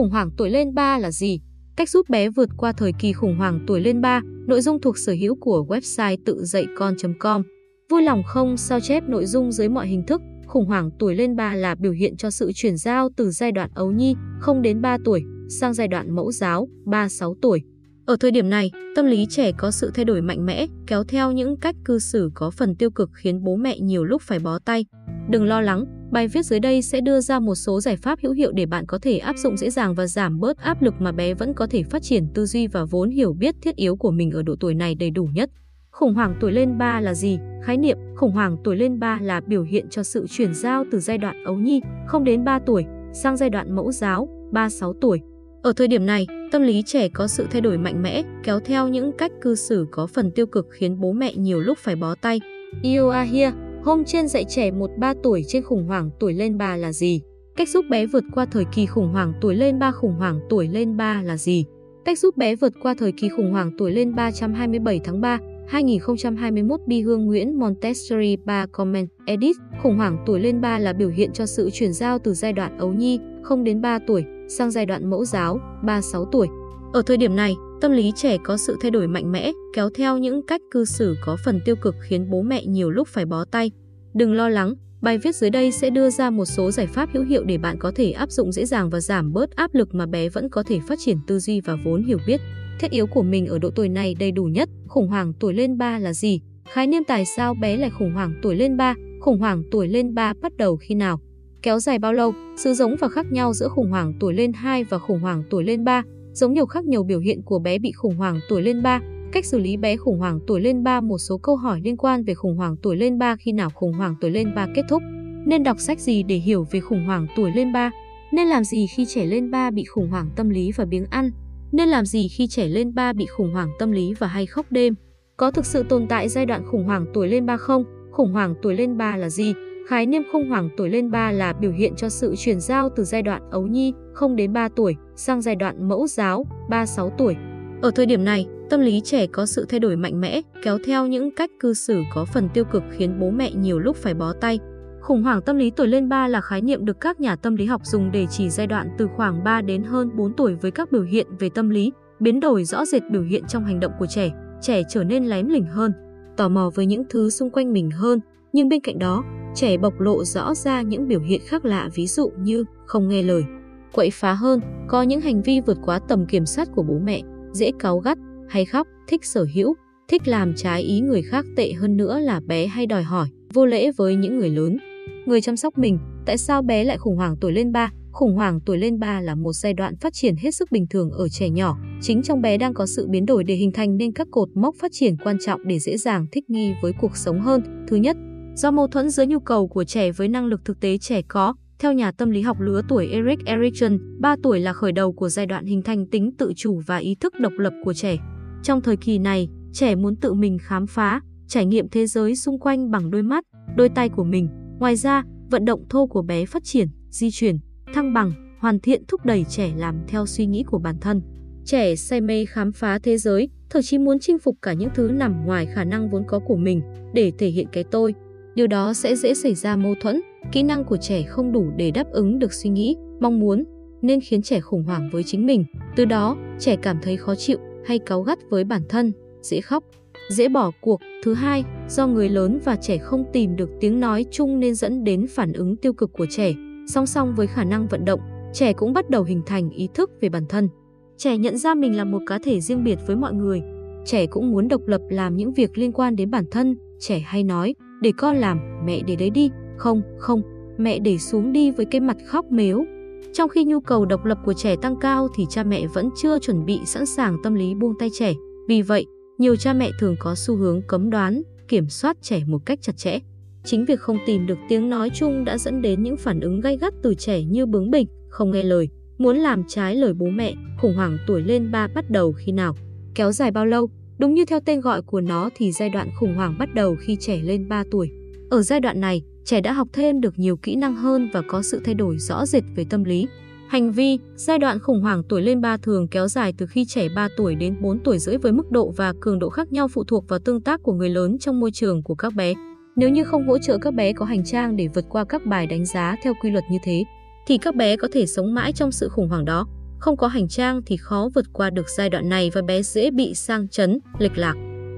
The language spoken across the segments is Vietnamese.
Khủng hoảng tuổi lên 3 là gì? Cách giúp bé vượt qua thời kỳ khủng hoảng tuổi lên 3, nội dung thuộc sở hữu của website tự dạy con.com. Vui lòng không sao chép nội dung dưới mọi hình thức. Khủng hoảng tuổi lên 3 là biểu hiện cho sự chuyển giao từ giai đoạn ấu nhi 0 đến 3 tuổi sang giai đoạn mẫu giáo 3-6 tuổi. Ở thời điểm này, tâm lý trẻ có sự thay đổi mạnh mẽ, kéo theo những cách cư xử có phần tiêu cực khiến bố mẹ nhiều lúc phải bó tay. Đừng lo lắng, bài viết dưới đây sẽ đưa ra một số giải pháp hữu hiệu để bạn có thể áp dụng dễ dàng và giảm bớt áp lực mà bé vẫn có thể phát triển tư duy và vốn hiểu biết thiết yếu của mình ở độ tuổi này đầy đủ nhất. Khủng hoảng tuổi lên 3 là gì? Khái niệm khủng hoảng tuổi lên 3 là biểu hiện cho sự chuyển giao từ giai đoạn ấu nhi, không đến 3 tuổi, sang giai đoạn mẫu giáo, 3-6 tuổi. Ở thời điểm này, tâm lý trẻ có sự thay đổi mạnh mẽ, kéo theo những cách cư xử có phần tiêu cực khiến bố mẹ nhiều lúc phải bó tay. You are here. Hôm trên dạy trẻ 1-3 tuổi trên khủng hoảng tuổi lên 3 là gì? Cách giúp bé vượt qua thời kỳ khủng hoảng tuổi lên 3 khủng hoảng tuổi lên 3 là gì? Cách giúp bé vượt qua thời kỳ khủng hoảng tuổi lên 327 tháng 3, 2021 Bi Hương Nguyễn Montessori 3 Comment Edit Khủng hoảng tuổi lên 3 là biểu hiện cho sự chuyển giao từ giai đoạn ấu nhi 0 đến 3 tuổi sang giai đoạn mẫu giáo 3-6 tuổi. Ở thời điểm này, tâm lý trẻ có sự thay đổi mạnh mẽ, kéo theo những cách cư xử có phần tiêu cực khiến bố mẹ nhiều lúc phải bó tay. Đừng lo lắng, bài viết dưới đây sẽ đưa ra một số giải pháp hữu hiệu để bạn có thể áp dụng dễ dàng và giảm bớt áp lực mà bé vẫn có thể phát triển tư duy và vốn hiểu biết thiết yếu của mình ở độ tuổi này đầy đủ nhất. Khủng hoảng tuổi lên 3 là gì? Khái niệm tại sao bé lại khủng hoảng tuổi lên 3? Khủng hoảng tuổi lên 3 bắt đầu khi nào? Kéo dài bao lâu? Sự giống và khác nhau giữa khủng hoảng tuổi lên 2 và khủng hoảng tuổi lên 3, giống nhiều khác nhiều biểu hiện của bé bị khủng hoảng tuổi lên 3, cách xử lý bé khủng hoảng tuổi lên 3, một số câu hỏi liên quan về khủng hoảng tuổi lên 3 khi nào khủng hoảng tuổi lên 3 kết thúc. Nên đọc sách gì để hiểu về khủng hoảng tuổi lên 3? Nên làm gì khi trẻ lên 3 bị khủng hoảng tâm lý và biếng ăn? Nên làm gì khi trẻ lên 3 bị khủng hoảng tâm lý và hay khóc đêm? Có thực sự tồn tại giai đoạn khủng hoảng tuổi lên 3 không? Khủng hoảng tuổi lên 3 là gì? Khái niệm khủng hoảng tuổi lên 3 là biểu hiện cho sự chuyển giao từ giai đoạn ấu nhi 0 đến 3 tuổi sang giai đoạn mẫu giáo 3-6 tuổi. Ở thời điểm này, tâm lý trẻ có sự thay đổi mạnh mẽ, kéo theo những cách cư xử có phần tiêu cực khiến bố mẹ nhiều lúc phải bó tay. Khủng hoảng tâm lý tuổi lên 3 là khái niệm được các nhà tâm lý học dùng để chỉ giai đoạn từ khoảng 3 đến hơn 4 tuổi với các biểu hiện về tâm lý, biến đổi rõ rệt biểu hiện trong hành động của trẻ, trẻ trở nên lém lỉnh hơn, tò mò với những thứ xung quanh mình hơn, nhưng bên cạnh đó, trẻ bộc lộ rõ ra những biểu hiện khác lạ ví dụ như không nghe lời, quậy phá hơn, có những hành vi vượt quá tầm kiểm soát của bố mẹ, dễ cáu gắt, hay khóc, thích sở hữu, thích làm trái ý người khác tệ hơn nữa là bé hay đòi hỏi, vô lễ với những người lớn người chăm sóc mình, tại sao bé lại khủng hoảng tuổi lên 3? Khủng hoảng tuổi lên 3 là một giai đoạn phát triển hết sức bình thường ở trẻ nhỏ. Chính trong bé đang có sự biến đổi để hình thành nên các cột mốc phát triển quan trọng để dễ dàng thích nghi với cuộc sống hơn. Thứ nhất, do mâu thuẫn giữa nhu cầu của trẻ với năng lực thực tế trẻ có. Theo nhà tâm lý học lứa tuổi Eric Erikson, 3 tuổi là khởi đầu của giai đoạn hình thành tính tự chủ và ý thức độc lập của trẻ. Trong thời kỳ này, trẻ muốn tự mình khám phá, trải nghiệm thế giới xung quanh bằng đôi mắt, đôi tay của mình Ngoài ra, vận động thô của bé phát triển, di chuyển, thăng bằng, hoàn thiện thúc đẩy trẻ làm theo suy nghĩ của bản thân. Trẻ say mê khám phá thế giới, thậm chí muốn chinh phục cả những thứ nằm ngoài khả năng vốn có của mình để thể hiện cái tôi. Điều đó sẽ dễ xảy ra mâu thuẫn, kỹ năng của trẻ không đủ để đáp ứng được suy nghĩ, mong muốn, nên khiến trẻ khủng hoảng với chính mình. Từ đó, trẻ cảm thấy khó chịu hay cáu gắt với bản thân, dễ khóc, dễ bỏ cuộc. Thứ hai, do người lớn và trẻ không tìm được tiếng nói chung nên dẫn đến phản ứng tiêu cực của trẻ. Song song với khả năng vận động, trẻ cũng bắt đầu hình thành ý thức về bản thân. Trẻ nhận ra mình là một cá thể riêng biệt với mọi người. Trẻ cũng muốn độc lập làm những việc liên quan đến bản thân. Trẻ hay nói, để con làm, mẹ để đấy đi. Không, không, mẹ để xuống đi với cái mặt khóc mếu. Trong khi nhu cầu độc lập của trẻ tăng cao thì cha mẹ vẫn chưa chuẩn bị sẵn sàng tâm lý buông tay trẻ. Vì vậy, nhiều cha mẹ thường có xu hướng cấm đoán, kiểm soát trẻ một cách chặt chẽ. Chính việc không tìm được tiếng nói chung đã dẫn đến những phản ứng gay gắt từ trẻ như bướng bỉnh, không nghe lời, muốn làm trái lời bố mẹ, khủng hoảng tuổi lên ba bắt đầu khi nào, kéo dài bao lâu. Đúng như theo tên gọi của nó thì giai đoạn khủng hoảng bắt đầu khi trẻ lên 3 tuổi. Ở giai đoạn này, trẻ đã học thêm được nhiều kỹ năng hơn và có sự thay đổi rõ rệt về tâm lý, Hành vi, giai đoạn khủng hoảng tuổi lên 3 thường kéo dài từ khi trẻ 3 tuổi đến 4 tuổi rưỡi với mức độ và cường độ khác nhau phụ thuộc vào tương tác của người lớn trong môi trường của các bé. Nếu như không hỗ trợ các bé có hành trang để vượt qua các bài đánh giá theo quy luật như thế, thì các bé có thể sống mãi trong sự khủng hoảng đó. Không có hành trang thì khó vượt qua được giai đoạn này và bé dễ bị sang chấn, lệch lạc.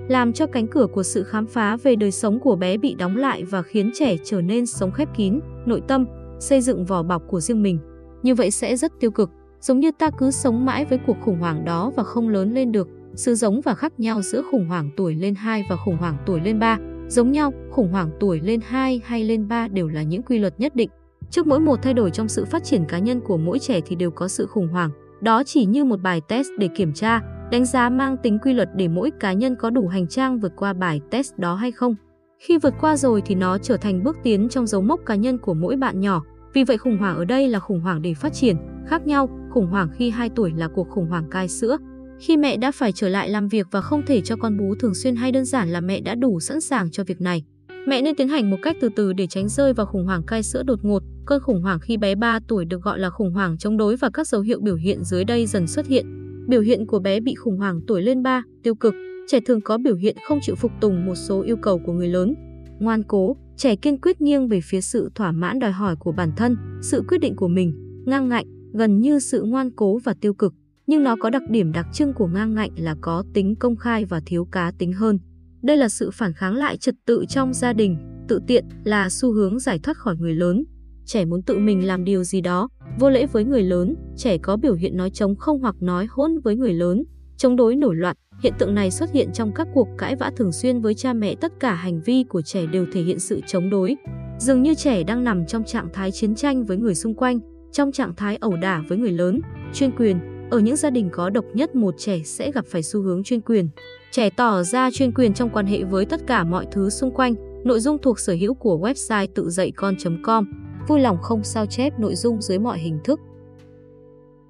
Làm cho cánh cửa của sự khám phá về đời sống của bé bị đóng lại và khiến trẻ trở nên sống khép kín, nội tâm, xây dựng vỏ bọc của riêng mình. Như vậy sẽ rất tiêu cực, giống như ta cứ sống mãi với cuộc khủng hoảng đó và không lớn lên được. Sự giống và khác nhau giữa khủng hoảng tuổi lên 2 và khủng hoảng tuổi lên 3 giống nhau, khủng hoảng tuổi lên 2 hay lên 3 đều là những quy luật nhất định. Trước mỗi một thay đổi trong sự phát triển cá nhân của mỗi trẻ thì đều có sự khủng hoảng. Đó chỉ như một bài test để kiểm tra, đánh giá mang tính quy luật để mỗi cá nhân có đủ hành trang vượt qua bài test đó hay không. Khi vượt qua rồi thì nó trở thành bước tiến trong dấu mốc cá nhân của mỗi bạn nhỏ. Vì vậy khủng hoảng ở đây là khủng hoảng để phát triển, khác nhau, khủng hoảng khi 2 tuổi là cuộc khủng hoảng cai sữa. Khi mẹ đã phải trở lại làm việc và không thể cho con bú thường xuyên hay đơn giản là mẹ đã đủ sẵn sàng cho việc này. Mẹ nên tiến hành một cách từ từ để tránh rơi vào khủng hoảng cai sữa đột ngột. Cơn khủng hoảng khi bé 3 tuổi được gọi là khủng hoảng chống đối và các dấu hiệu biểu hiện dưới đây dần xuất hiện. Biểu hiện của bé bị khủng hoảng tuổi lên 3, tiêu cực. Trẻ thường có biểu hiện không chịu phục tùng một số yêu cầu của người lớn. Ngoan cố, trẻ kiên quyết nghiêng về phía sự thỏa mãn đòi hỏi của bản thân, sự quyết định của mình, ngang ngạnh, gần như sự ngoan cố và tiêu cực. Nhưng nó có đặc điểm đặc trưng của ngang ngạnh là có tính công khai và thiếu cá tính hơn. Đây là sự phản kháng lại trật tự trong gia đình, tự tiện là xu hướng giải thoát khỏi người lớn. Trẻ muốn tự mình làm điều gì đó, vô lễ với người lớn, trẻ có biểu hiện nói chống không hoặc nói hỗn với người lớn, chống đối nổi loạn. Hiện tượng này xuất hiện trong các cuộc cãi vã thường xuyên với cha mẹ, tất cả hành vi của trẻ đều thể hiện sự chống đối. Dường như trẻ đang nằm trong trạng thái chiến tranh với người xung quanh, trong trạng thái ẩu đả với người lớn, chuyên quyền. Ở những gia đình có độc nhất một trẻ sẽ gặp phải xu hướng chuyên quyền. Trẻ tỏ ra chuyên quyền trong quan hệ với tất cả mọi thứ xung quanh. Nội dung thuộc sở hữu của website tự dạy con.com. Vui lòng không sao chép nội dung dưới mọi hình thức.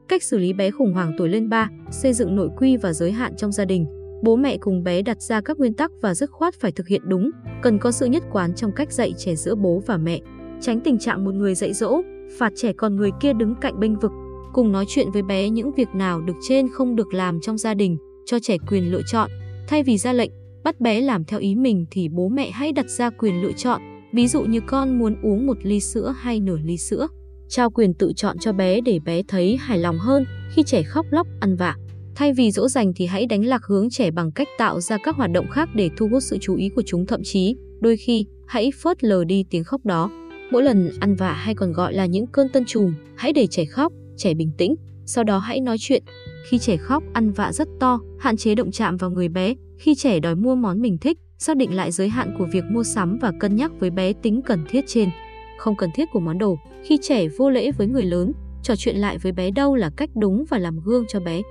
Cách xử lý bé khủng hoảng tuổi lên 3, xây dựng nội quy và giới hạn trong gia đình. Bố mẹ cùng bé đặt ra các nguyên tắc và dứt khoát phải thực hiện đúng, cần có sự nhất quán trong cách dạy trẻ giữa bố và mẹ. Tránh tình trạng một người dạy dỗ, phạt trẻ còn người kia đứng cạnh bênh vực. Cùng nói chuyện với bé những việc nào được trên không được làm trong gia đình, cho trẻ quyền lựa chọn, Thay vì ra lệnh, bắt bé làm theo ý mình thì bố mẹ hãy đặt ra quyền lựa chọn, ví dụ như con muốn uống một ly sữa hay nửa ly sữa. Trao quyền tự chọn cho bé để bé thấy hài lòng hơn khi trẻ khóc lóc, ăn vạ. Thay vì dỗ dành thì hãy đánh lạc hướng trẻ bằng cách tạo ra các hoạt động khác để thu hút sự chú ý của chúng thậm chí, đôi khi, hãy phớt lờ đi tiếng khóc đó. Mỗi lần ăn vạ hay còn gọi là những cơn tân trùm, hãy để trẻ khóc, trẻ bình tĩnh, sau đó hãy nói chuyện, khi trẻ khóc, ăn vạ rất to, hạn chế động chạm vào người bé. Khi trẻ đòi mua món mình thích, xác định lại giới hạn của việc mua sắm và cân nhắc với bé tính cần thiết trên. Không cần thiết của món đồ. Khi trẻ vô lễ với người lớn, trò chuyện lại với bé đâu là cách đúng và làm gương cho bé.